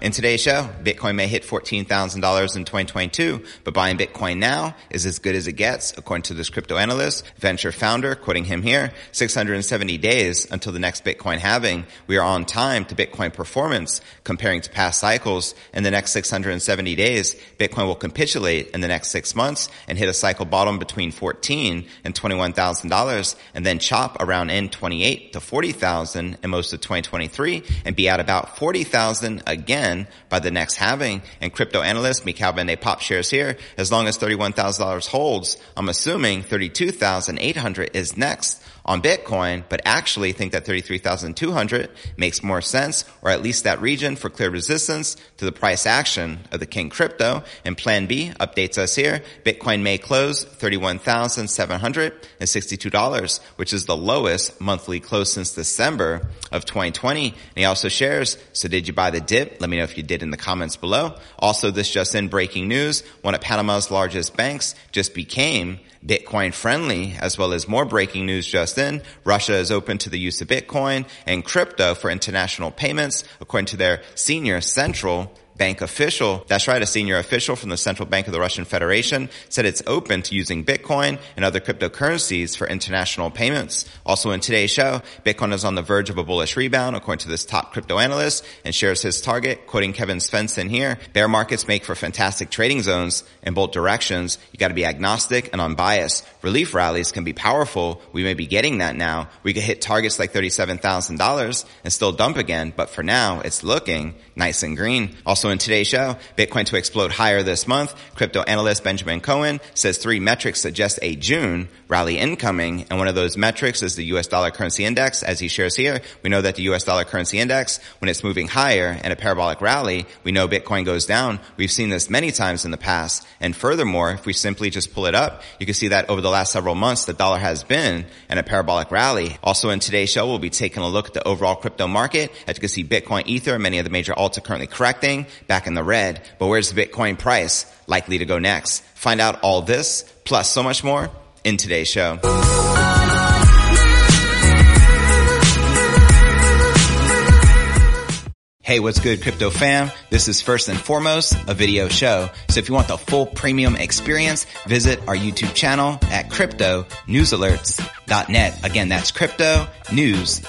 In today's show, Bitcoin may hit $14,000 in 2022, but buying Bitcoin now is as good as it gets, according to this crypto analyst, Venturefounder, quoting him here, 670 days until the next Bitcoin halving. We are on time to Bitcoin performance comparing to past cycles. In the next 670 days, Bitcoin will capitulate in the next six months and hit a cycle bottom between 14 and $21,000 and then chop around in 28 to 40,000 in most of 2023 and be at about 40,000 again by the next halving. And crypto analyst Mikhail Van Pop shares here, as long as $31,000 holds, I'm assuming 32,800 is next on Bitcoin, but actually think that 33,200 makes more sense, or at least that region for clear resistance to the price action of the King crypto. And plan B updates us here. Bitcoin may close $31,762, which is the lowest monthly close since December of 2020. And he also shares, so did you buy the dip? Let me know if you did in the comments below. Also, this just in breaking news, one of Panama's largest banks just became Bitcoin friendly, as well as more breaking news just in. Russia is open to the use of Bitcoin and crypto for international payments, according to their senior central bank official, that's right, a senior official from the Central Bank of the Russian Federation said it's open to using Bitcoin and other cryptocurrencies for international payments. Also in today's show, Bitcoin is on the verge of a bullish rebound according to this top crypto analyst and shares his target, quoting Kevin Svensson here. Bear markets make for fantastic trading zones in both directions. You gotta be agnostic and unbiased. Relief rallies can be powerful. We may be getting that now. We could hit targets like $37,000 and still dump again, but for now, it's looking nice and green. Also in today's show, Bitcoin to explode higher this month. Crypto analyst Benjamin Cohen says three metrics suggest a June rally incoming. And one of those metrics is the US dollar currency index. As he shares here, we know that the US dollar currency index, when it's moving higher in a parabolic rally, we know Bitcoin goes down. We've seen this many times in the past. And furthermore, if we simply just pull it up, you can see that over the last several months, the dollar has been in a parabolic rally. Also in today's show, we'll be taking a look at the overall crypto market. As you can see, Bitcoin, Ether, many of the major alts are currently correcting back in the red. But where's the Bitcoin price likely to go next? Find out all this, plus so much more in today's show. Hey, what's good, crypto fam? This is first and foremost a video show. So if you want the full premium experience, visit our YouTube channel at crypto news alerts.net. Again, that's crypto news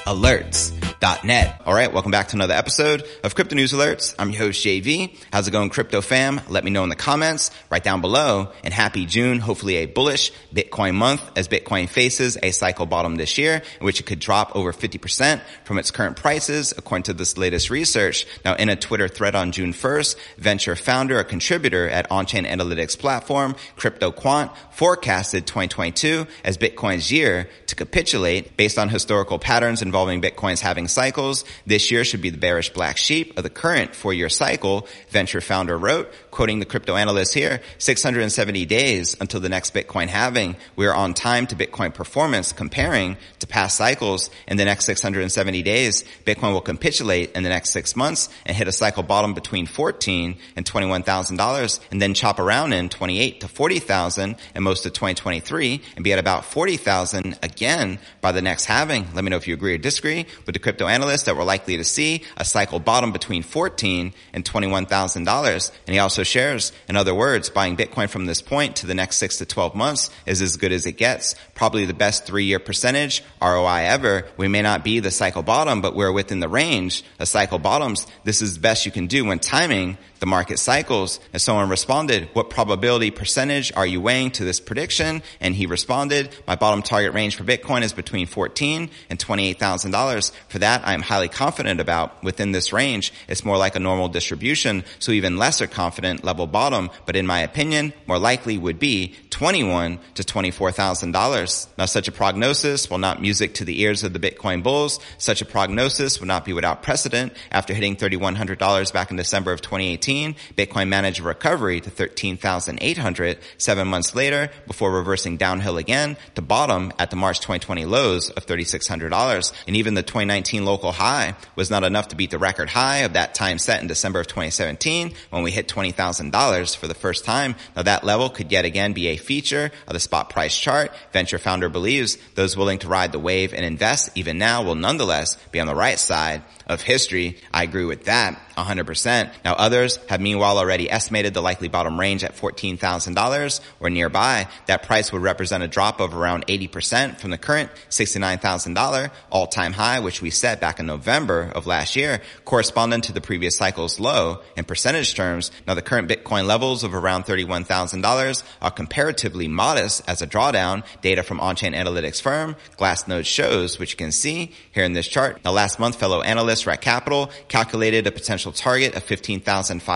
alerts.net. All right. Welcome back to another episode of crypto news alerts. I'm your host, JV. How's it going, crypto fam? Let me know in the comments right down below and happy June. Hopefully a bullish Bitcoin month as Bitcoin faces a cycle bottom this year in which it could drop over 50% from its current prices according to this latest research. Now, in a Twitter thread on June 1st, Venturefounder, a contributor at on-chain analytics platform, CryptoQuant, forecasted 2022 as Bitcoin's year to capitulate based on historical patterns involving Bitcoin's halving cycles. This year should be the bearish black sheep of the current four-year cycle, Venturefounder wrote, quoting the crypto analyst here, 670 days until the next Bitcoin halving. We are on time to Bitcoin performance comparing to past cycles. In the next 670 days, Bitcoin will capitulate in the next six months and hit a cycle bottom between 14 and $21,000 and then chop around in 28 to 40,000 and most of 2023 and be at about 40,000 again by the next halving. Let me know if you agree or disagree with the crypto analyst that we're likely to see a cycle bottom between 14 and $21,000. And he also shares, in other words, buying Bitcoin from this point to the next six to 12 months is as good as it gets. Probably the best three year percentage ROI ever. We may not be the cycle bottom, but we're within the range of cycle bottoms. This is the best you can do when timing the market cycles. And someone responded, what probability percentage are you weighing to this prediction? And he responded, my bottom target range for Bitcoin is between 14 and $28,000. For that, I am highly confident about within this range. It's more like a normal distribution. So even lesser confident level bottom, but in my opinion, more likely would be 21 to $24,000. Now such a prognosis, while not music to the ears of the Bitcoin bulls, such a prognosis would not be without precedent. After hitting $3,100 back in December of 2018, Bitcoin managed a recovery to 13,800 seven months later before reversing downhill again to bottom at the March 2020 lows of $3,600. And even the 2019 local high was not enough to beat the record high of that time set in December of 2017 when we hit $20,000 for the first time. Now that level could yet again be a feature of the spot price chart. Venturefounder believes those willing to ride the wave and invest even now will nonetheless be on the right side of history. I agree with that 100%. Now others have meanwhile already estimated the likely bottom range at $14,000 or nearby. That price would represent a drop of around 80% from the current $69,000 all-time high, which we set back in November of last year, corresponding to the previous cycle's low in percentage terms. Now the current Bitcoin levels of around $31,000 are comparatively modest as a drawdown. Data from on-chain analytics firm Glassnode shows, which you can see here in this chart. Now last month, fellow analysts Rekt Capital calculated a potential target of 15,500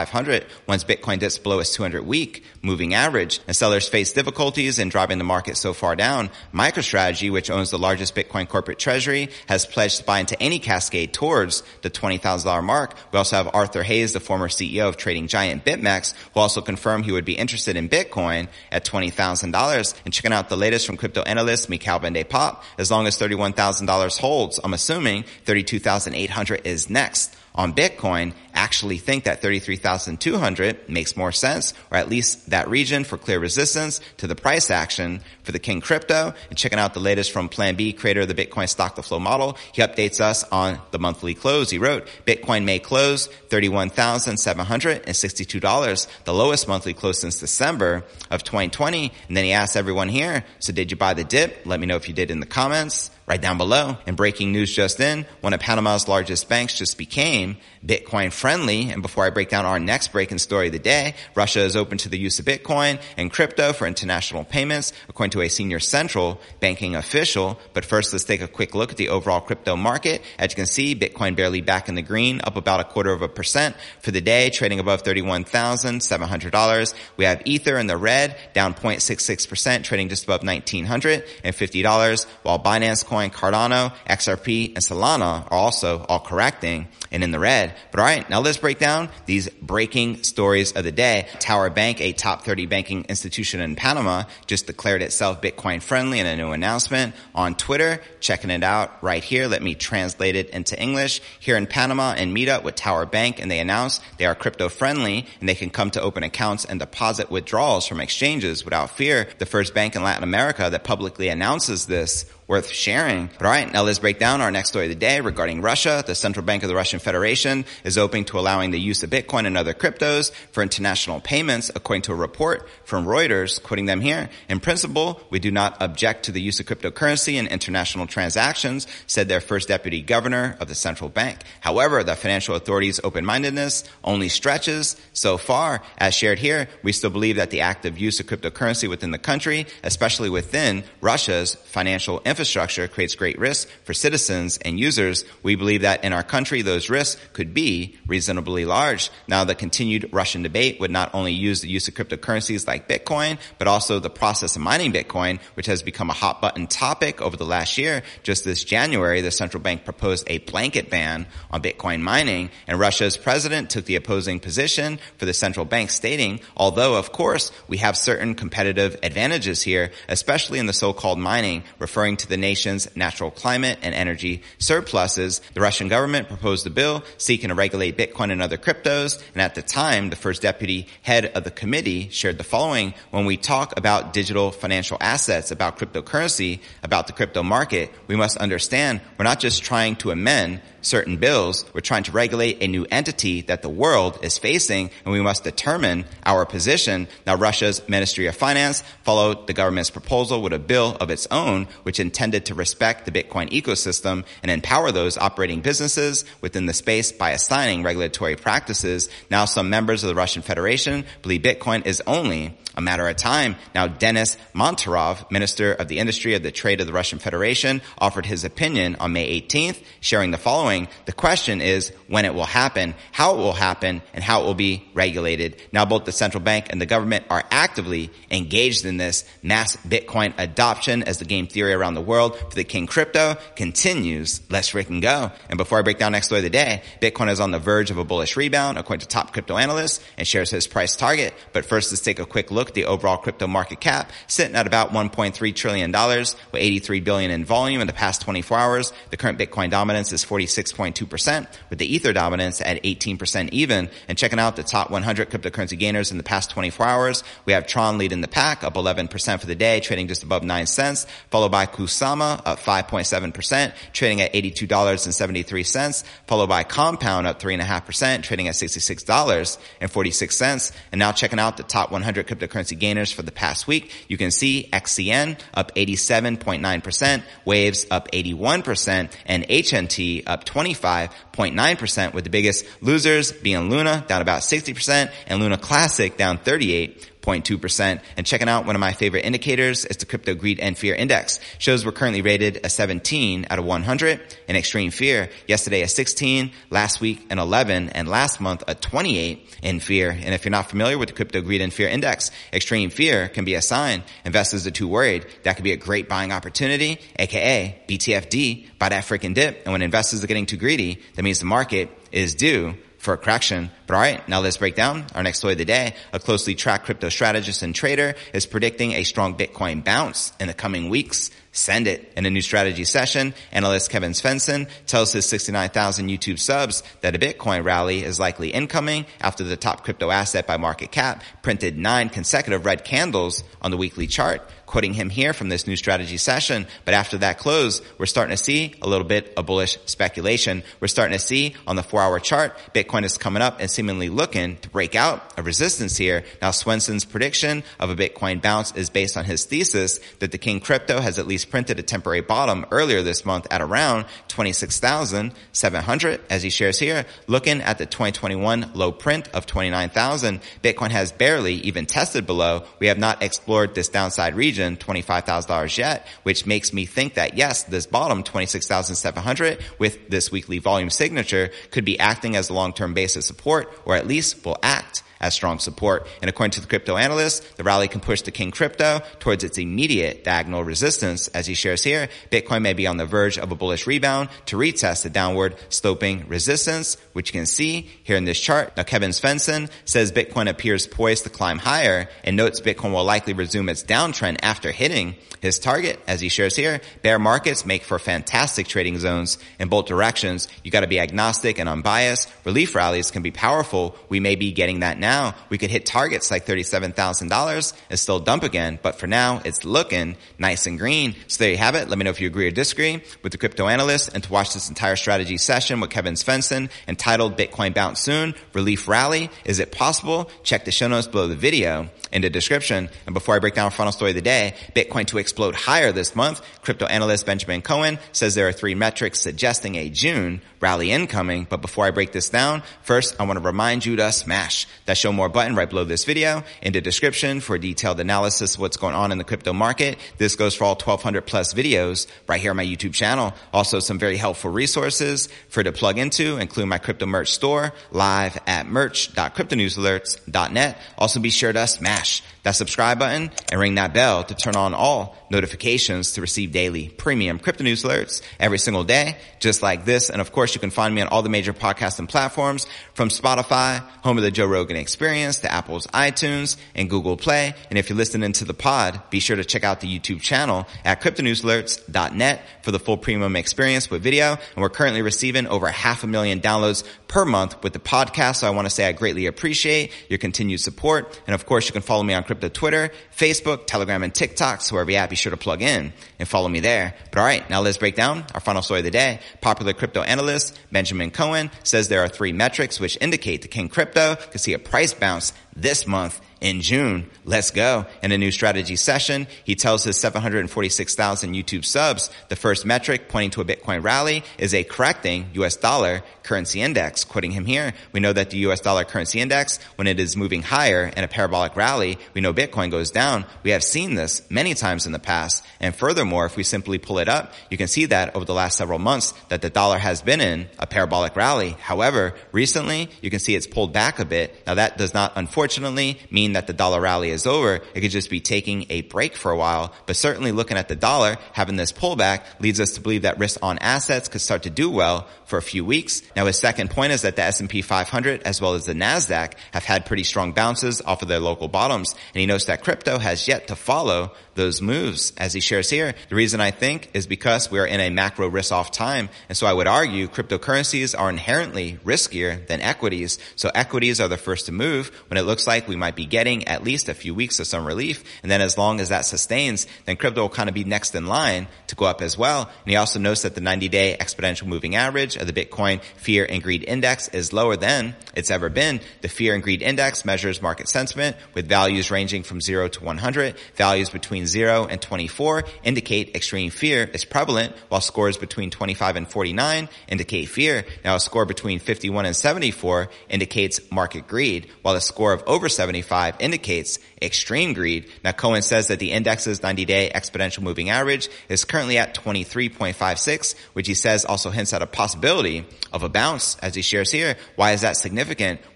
once Bitcoin dips below its 200 week moving average and sellers face difficulties in driving the market so far down. MicroStrategy, which owns the largest Bitcoin corporate treasury, has pledged to buy into any cascade towards the $20,000 mark. We also have Arthur Hayes, the former CEO of trading giant BitMEX, who also confirmed he would be interested in Bitcoin at $20,000. And checking out the latest from crypto analyst Michaël van de Poppe, as long as $31,000 holds, I'm assuming 32,800 is next on Bitcoin actually think that 33,200 makes more sense, or at least that region for clear resistance to the price action for the King crypto. And checking out the latest from Plan B, creator of the Bitcoin stock to flow model, he updates us on the monthly close. He wrote, Bitcoin may close $31,762, the lowest monthly close since December of 2020. And then he asks everyone here, so did you buy the dip? Let me know if you did in the comments right down below. And breaking news just in, one of Panama's largest banks just became Bitcoin friendly. And before I break down our next breaking story of the day, Russia is open to the use of Bitcoin and crypto for international payments, according to a senior central banking official. But first, let's take a quick look at the overall crypto market. As you can see, Bitcoin barely back in the green, up about a quarter of a percent for the day, trading above $31,700. We have Ether in the red, down 0.66%, trading just above $1,950, while Binance Coin, Cardano, XRP, and Solana are also all correcting and in the red. But all right, now let's break down these breaking stories of the day. Tower Bank, a top 30 banking institution in Panama, just declared itself Bitcoin friendly in a new announcement on Twitter. Checking it out right here. Let me translate it into English. Here in Panama and meet up with Tower Bank and they announced they are crypto friendly and they can come to open accounts and deposit withdrawals from exchanges without fear. The first bank in Latin America that publicly announces this worth sharing. But all right, now let's break down our next story of the day regarding Russia. The Central Bank of the Russian Federation is open to allowing the use of Bitcoin and other cryptos for international payments, according to a report from Reuters, quoting them here. In principle, we do not object to the use of cryptocurrency in international transactions, said their first deputy governor of the central bank. However, the financial authorities' open-mindedness only stretches so far. As shared here, we still believe that the active use of cryptocurrency within the country, especially within Russia's financial infrastructure, infrastructure creates great risks for citizens and users, we believe that in our country those risks could be reasonably large. Now the continued Russian debate would not only use the use of cryptocurrencies like Bitcoin, but also the process of mining Bitcoin, which has become a hot button topic over the last year. Just this January, the central bank proposed a blanket ban on Bitcoin mining, and Russia's president took the opposing position for the central bank stating, although of course we have certain competitive advantages here, especially in the so-called mining, referring the nation's natural climate and energy surpluses, the Russian government proposed a bill seeking to regulate Bitcoin and other cryptos. And at the time, the first deputy head of the committee shared the following. When we talk about digital financial assets, about cryptocurrency, about the crypto market, we must understand we're not just trying to amend certain bills. We're trying to regulate a new entity that the world is facing and we must determine our position. Now Russia's Ministry of Finance followed the government's proposal with a bill of its own, which intended to respect the Bitcoin ecosystem and empower those operating businesses within the space by assigning regulatory practices. Now some members of the Russian Federation believe Bitcoin is only a matter of time. Now, Denis Manturov, Minister of the Industry of the Trade of the Russian Federation, offered his opinion on May 18th, sharing the following. The question is when it will happen, how it will happen, and how it will be regulated. Now, both the central bank and the government are actively engaged in this mass Bitcoin adoption as the game theory around the world for the king crypto continues. Let's freaking go. And before I break down next story of the day, Bitcoin is on the verge of a bullish rebound according to top crypto analysts and shares his price target. But first, let's take a quick look look at the overall crypto market cap, sitting at about $1.3 trillion with 83 billion in volume in the past 24 hours. The current Bitcoin dominance is 46.2% with the Ether dominance at 18% even. And checking out the top 100 cryptocurrency gainers in the past 24 hours, we have Tron leading the pack up 11% for the day, trading just above 9 cents, followed by Kusama up 5.7%, trading at $82.73, followed by Compound up 3.5%, trading at $66.46. And now checking out the top 100 cryptocurrency cryptocurrency gainers for the past week. You can see XCN up 87.9%, Waves up 81%, and HNT up 25.9% with the biggest losers being Luna down about 60% and Luna Classic down 38 0.2%. And checking out one of my favorite indicators is the crypto greed and fear index. Shows we're currently rated a 17 out of 100 in extreme fear. Yesterday a 16, last week an 11, and last month a 28 in fear. And if you're not familiar with the crypto greed and fear index, extreme fear can be a sign investors are too worried. That could be a great buying opportunity, aka BTFD, buy that freaking dip. And when investors are getting too greedy, that means the market is due for a correction. But all right, now let's break down our next story of the day. A closely tracked crypto strategist and trader is predicting a strong Bitcoin bounce in the coming weeks. Send it. In a new strategy session, analyst Kevin Svensson tells his 69,000 YouTube subs that a Bitcoin rally is likely incoming after the top crypto asset by market cap printed nine consecutive red candles on the weekly chart quoting him here from this new strategy session. But after that close, we're starting to see a little bit of bullish speculation. We're starting to see on the four hour chart, Bitcoin is coming up and seemingly looking to break out a resistance here. Now, Svensson's prediction of a Bitcoin bounce is based on his thesis that the King crypto has at least printed a temporary bottom earlier this month at around 26,700 as he shares here. Looking at the 2021 low print of 29,000, Bitcoin has barely even tested below. We have not explored this downside region region, $25,000 yet, which makes me think that yes, this bottom 26,700 with this weekly volume signature could be acting as a long-term base of support or at least will act as strong support. And according to the crypto analyst, the rally can push the King crypto towards its immediate diagonal resistance. As he shares here, Bitcoin may be on the verge of a bullish rebound to retest the downward sloping resistance, which you can see here in this chart. Now, Kevin Svensson says Bitcoin appears poised to climb higher and notes Bitcoin will likely resume its downtrend after hitting his target. As he shares here, bear markets make for fantastic trading zones in both directions. You got to be agnostic and unbiased. Relief rallies can be powerful. We may be getting that now now we could hit targets like $37,000 and still dump again. But for now, it's looking nice and green. So there you have it. Let me know if you agree or disagree with the crypto analyst and to watch this entire strategy session with Kevin Svensson entitled Bitcoin Bounce Soon, Relief Rally. Is it possible? Check the show notes below the video in the description. And before I break down our final story of the day, Bitcoin to explode higher this month. Crypto analyst Benjamin Cohen says there are three metrics suggesting a June rally incoming. But before I break this down, first I want to remind you to smash that show more button right below this video in the description for detailed analysis of what's going on in the crypto market. This goes for all 1200 plus videos right here on my YouTube channel. Also some very helpful resources for to plug into, including my crypto merch store live at merch.cryptonewsalerts.net. Also be sure to smash that subscribe button and ring that bell to turn on all notifications to receive daily premium crypto news alerts every single day, just like this. And of course, you can find me on all the major podcasts and platforms from Spotify, home of the Joe Rogan experience to Apple's iTunes and Google Play. And if you're listening to the pod, be sure to check out the YouTube channel at cryptonewsalerts.net for the full premium experience with video. And we're currently receiving over half a million downloads per month with the podcast. So I want to say I greatly appreciate your continued support. And of course, you can follow me on crypto Twitter, Facebook, Telegram, and TikTok. So wherever you're at, be sure to plug in and follow me there. But all right, now let's break down our final story of the day. Popular crypto analyst Benjamin Cohen says there are three metrics which indicate the King Crypto could see a price bounce this month in June. Let's go. In a new strategy session, he tells his 746,000 YouTube subs the first metric pointing to a Bitcoin rally is a correcting US dollar currency index. Quoting him here, we know that the US dollar currency index, when it is moving higher in a parabolic rally, we know Bitcoin goes down. We have seen this many times in the past. And furthermore, if we simply pull it up, you can see that over the last several months that the dollar has been in a parabolic rally. However, recently you can see it's pulled back a bit. Now that does not unfortunately mean mean that the dollar rally is over. It could just be taking a break for a while. But certainly looking at the dollar, having this pullback leads us to believe that risk on assets could start to do well for a few weeks. Now his second point is that the S&P 500 as well as the NASDAQ have had pretty strong bounces off of their local bottoms. And he notes that crypto has yet to follow those moves as he shares here. The reason I think is because we are in a macro risk off time. And so I would argue cryptocurrencies are inherently riskier than equities. So equities are the first to move when it looks like we might be getting at least a few weeks of some relief. And then as long as that sustains, then crypto will kind of be next in line to go up as well. And he also notes that the 90 day exponential moving average of the Bitcoin fear and greed index is lower than it's ever been. The fear and greed index measures market sentiment with values ranging from zero to 100. Values between 0 and 24 indicate extreme fear is prevalent, while scores between 25 and 49 indicate fear. Now a score between 51 and 74 indicates market greed, while a score of over 75 indicates extreme greed. Now Cohen says that the index's 90-day exponential moving average is currently at 23.56, which he says also hints at a possibility of a bounce, as he shares here. Why is that significant?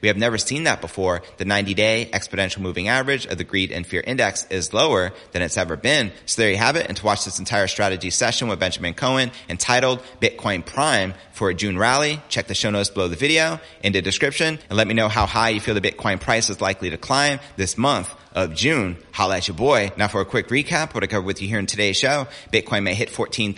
We have never seen that before. The 90-day exponential moving average of the greed and fear index is lower than it's ever been. So there you have it. And to watch this entire strategy session with Benjamin Cohen entitled Bitcoin Prime for a June rally, check the show notes below the video in the description and let me know how high you feel the Bitcoin price is likely to climb this month of June. Holla at your boy. Now for a quick recap, what I covered with you here in today's show, Bitcoin may hit $14,000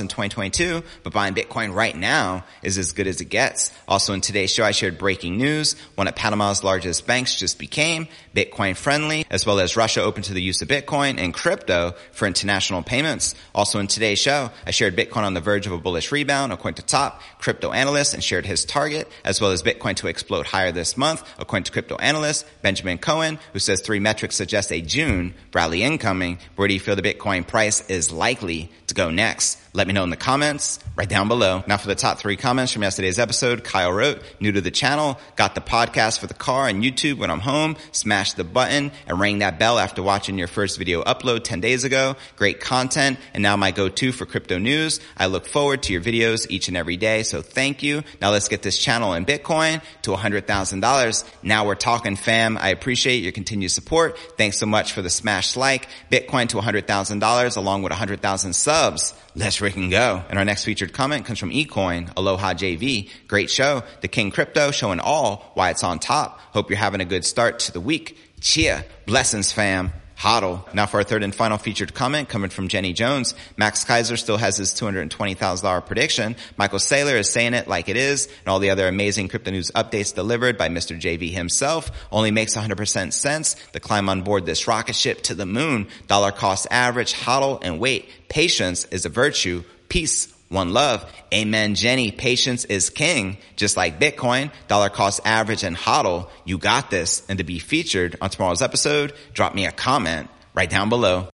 in 2022, but buying Bitcoin right now is as good as it gets. Also in today's show, I shared breaking news. One of Panama's largest banks just became Bitcoin friendly, as well as Russia open to the use of Bitcoin and crypto for international payments. Also in today's show, I shared Bitcoin on the verge of a bullish rebound according to top crypto analysts, and shared his target, as well as Bitcoin to explode higher this month according to crypto analyst Benjamin Cohen, who says three metrics suggest a June rally incoming. Where do you feel the Bitcoin price is likely to go next? Let me know in the comments right down below. Now for the top three comments from yesterday's episode, Kyle wrote, new to the channel, got the podcast for the car and YouTube when I'm home, smash the button and ring that bell after watching your first video upload 10 days ago. Great content and now my go-to for crypto news. I look forward to your videos each and every day. So thank you. Now let's get this channel in Bitcoin to $100,000. Now we're talking fam. I appreciate your continued support. Thanks so much for the smash like Bitcoin to $100,000 along with 100,000 subs. Let's freaking go. And our next featured comment comes from eCoin, Aloha JV. Great show. The King Crypto showing all why it's on top. Hope you're having a good start to the week. Cheer. Blessings fam. Hodl. Now for our third and final featured comment coming from Jenny Jones. Max Keiser still has his $220,000 prediction. Michael Saylor is saying it like it is and all the other amazing crypto news updates delivered by Mr. JV himself only makes 100% sense. The climb on board this rocket ship to the moon, dollar cost average, hodl and wait. Patience is a virtue. Peace one love. Amen, Jenny. Patience is king. Just like Bitcoin, dollar cost average and hodl. You got this. And to be featured on tomorrow's episode, drop me a comment right down below.